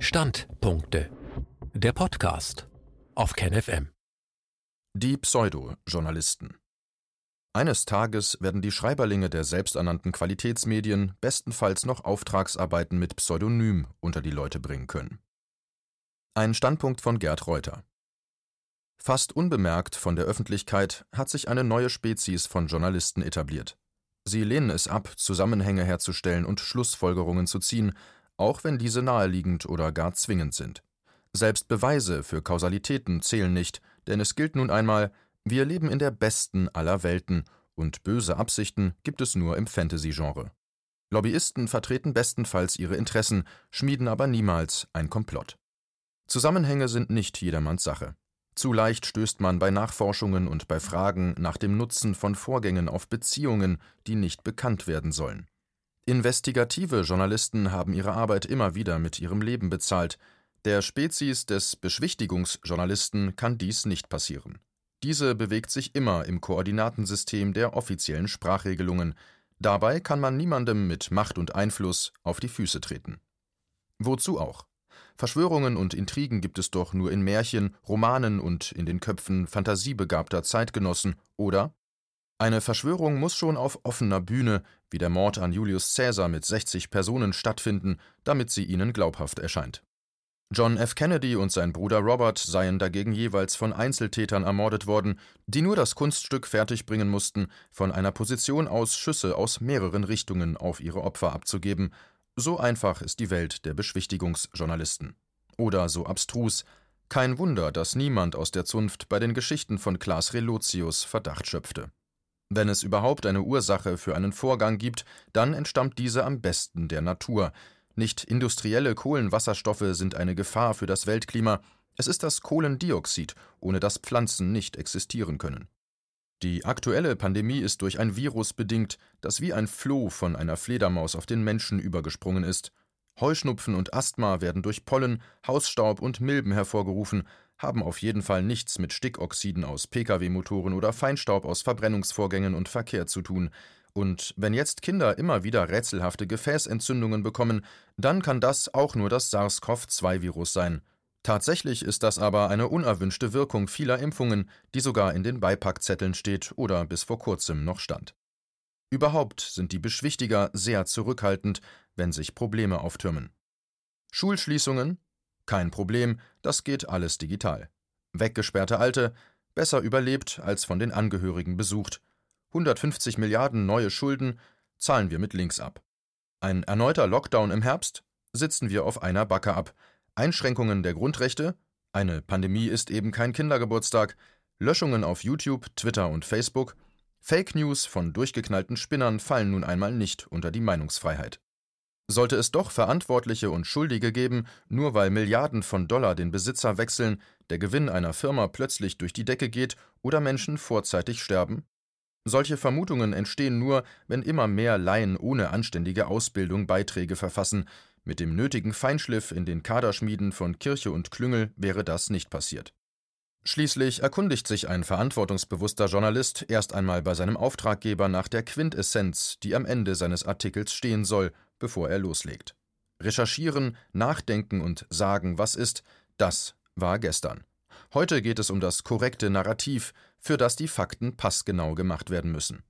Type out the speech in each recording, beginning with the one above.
Standpunkte. Der Podcast auf KenFM. Die Pseudo-Journalisten. Eines Tages werden die Schreiberlinge der selbsternannten Qualitätsmedien bestenfalls noch Auftragsarbeiten mit Pseudonym unter die Leute bringen können. Ein Standpunkt von Gerd Reuter. Fast unbemerkt von der Öffentlichkeit hat sich eine neue Spezies von Journalisten etabliert. Sie lehnen es ab, Zusammenhänge herzustellen und Schlussfolgerungen zu ziehen, auch wenn diese naheliegend oder gar zwingend sind. Selbst Beweise für Kausalitäten zählen nicht, denn es gilt nun einmal, wir leben in der besten aller Welten und böse Absichten gibt es nur im Fantasy-Genre. Lobbyisten vertreten bestenfalls ihre Interessen, schmieden aber niemals ein Komplott. Zusammenhänge sind nicht jedermanns Sache. Zu leicht stößt man bei Nachforschungen und bei Fragen nach dem Nutzen von Vorgängen auf Beziehungen, die nicht bekannt werden sollen. Investigative Journalisten haben ihre Arbeit immer wieder mit ihrem Leben bezahlt. Der Spezies des Beschwichtigungsjournalisten kann dies nicht passieren. Diese bewegt sich immer im Koordinatensystem der offiziellen Sprachregelungen. Dabei kann man niemandem mit Macht und Einfluss auf die Füße treten. Wozu auch? Verschwörungen und Intrigen gibt es doch nur in Märchen, Romanen und in den Köpfen fantasiebegabter Zeitgenossen, oder? Eine Verschwörung muss schon auf offener Bühne, wie der Mord an Julius Caesar mit 60 Personen, stattfinden, damit sie ihnen glaubhaft erscheint. John F. Kennedy und sein Bruder Robert seien dagegen jeweils von Einzeltätern ermordet worden, die nur das Kunststück fertigbringen mussten, von einer Position aus Schüsse aus mehreren Richtungen auf ihre Opfer abzugeben. So einfach ist die Welt der Beschwichtigungsjournalisten. Oder so abstrus. Kein Wunder, dass niemand aus der Zunft bei den Geschichten von Klaas Relotius Verdacht schöpfte. Wenn es überhaupt eine Ursache für einen Vorgang gibt, dann entstammt diese am besten der Natur. Nicht industrielle Kohlenwasserstoffe sind eine Gefahr für das Weltklima, es ist das Kohlendioxid, ohne das Pflanzen nicht existieren können. Die aktuelle Pandemie ist durch ein Virus bedingt, das wie ein Floh von einer Fledermaus auf den Menschen übergesprungen ist. Heuschnupfen und Asthma werden durch Pollen, Hausstaub und Milben hervorgerufen, haben auf jeden Fall nichts mit Stickoxiden aus Pkw-Motoren oder Feinstaub aus Verbrennungsvorgängen und Verkehr zu tun. Und wenn jetzt Kinder immer wieder rätselhafte Gefäßentzündungen bekommen, dann kann das auch nur das SARS-CoV-2-Virus sein. Tatsächlich ist das aber eine unerwünschte Wirkung vieler Impfungen, die sogar in den Beipackzetteln steht oder bis vor kurzem noch stand. Überhaupt sind die Beschwichtiger sehr zurückhaltend, wenn sich Probleme auftürmen. Schulschließungen, kein Problem, das geht alles digital. Weggesperrte Alte, besser überlebt als von den Angehörigen besucht. 150 Milliarden neue Schulden zahlen wir mit links ab. Ein erneuter Lockdown im Herbst sitzen wir auf einer Backe ab. Einschränkungen der Grundrechte, eine Pandemie ist eben kein Kindergeburtstag, Löschungen auf YouTube, Twitter und Facebook, Fake News von durchgeknallten Spinnern fallen nun einmal nicht unter die Meinungsfreiheit. Sollte es doch Verantwortliche und Schuldige geben, nur weil Milliarden von Dollar den Besitzer wechseln, der Gewinn einer Firma plötzlich durch die Decke geht oder Menschen vorzeitig sterben? Solche Vermutungen entstehen nur, wenn immer mehr Laien ohne anständige Ausbildung Beiträge verfassen. Mit dem nötigen Feinschliff in den Kaderschmieden von Kirche und Klüngel wäre das nicht passiert. Schließlich erkundigt sich ein verantwortungsbewusster Journalist erst einmal bei seinem Auftraggeber nach der Quintessenz, die am Ende seines Artikels stehen soll, bevor er loslegt. Recherchieren, nachdenken und sagen, was ist, das war gestern. Heute geht es um das korrekte Narrativ, für das die Fakten passgenau gemacht werden müssen.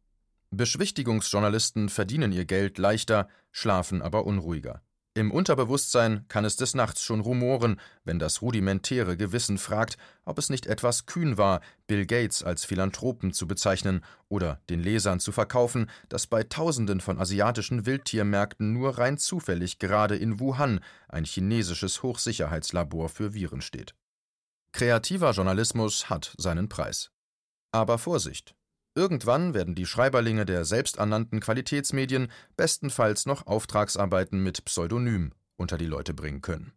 Beschwichtigungsjournalisten verdienen ihr Geld leichter, schlafen aber unruhiger. Im Unterbewusstsein kann es des Nachts schon rumoren, wenn das rudimentäre Gewissen fragt, ob es nicht etwas kühn war, Bill Gates als Philanthropen zu bezeichnen oder den Lesern zu verkaufen, dass bei Tausenden von asiatischen Wildtiermärkten nur rein zufällig gerade in Wuhan ein chinesisches Hochsicherheitslabor für Viren steht. Kreativer Journalismus hat seinen Preis. Aber Vorsicht! Irgendwann werden die Schreiberlinge der selbsternannten Qualitätsmedien bestenfalls noch Auftragsarbeiten mit Pseudonym unter die Leute bringen können.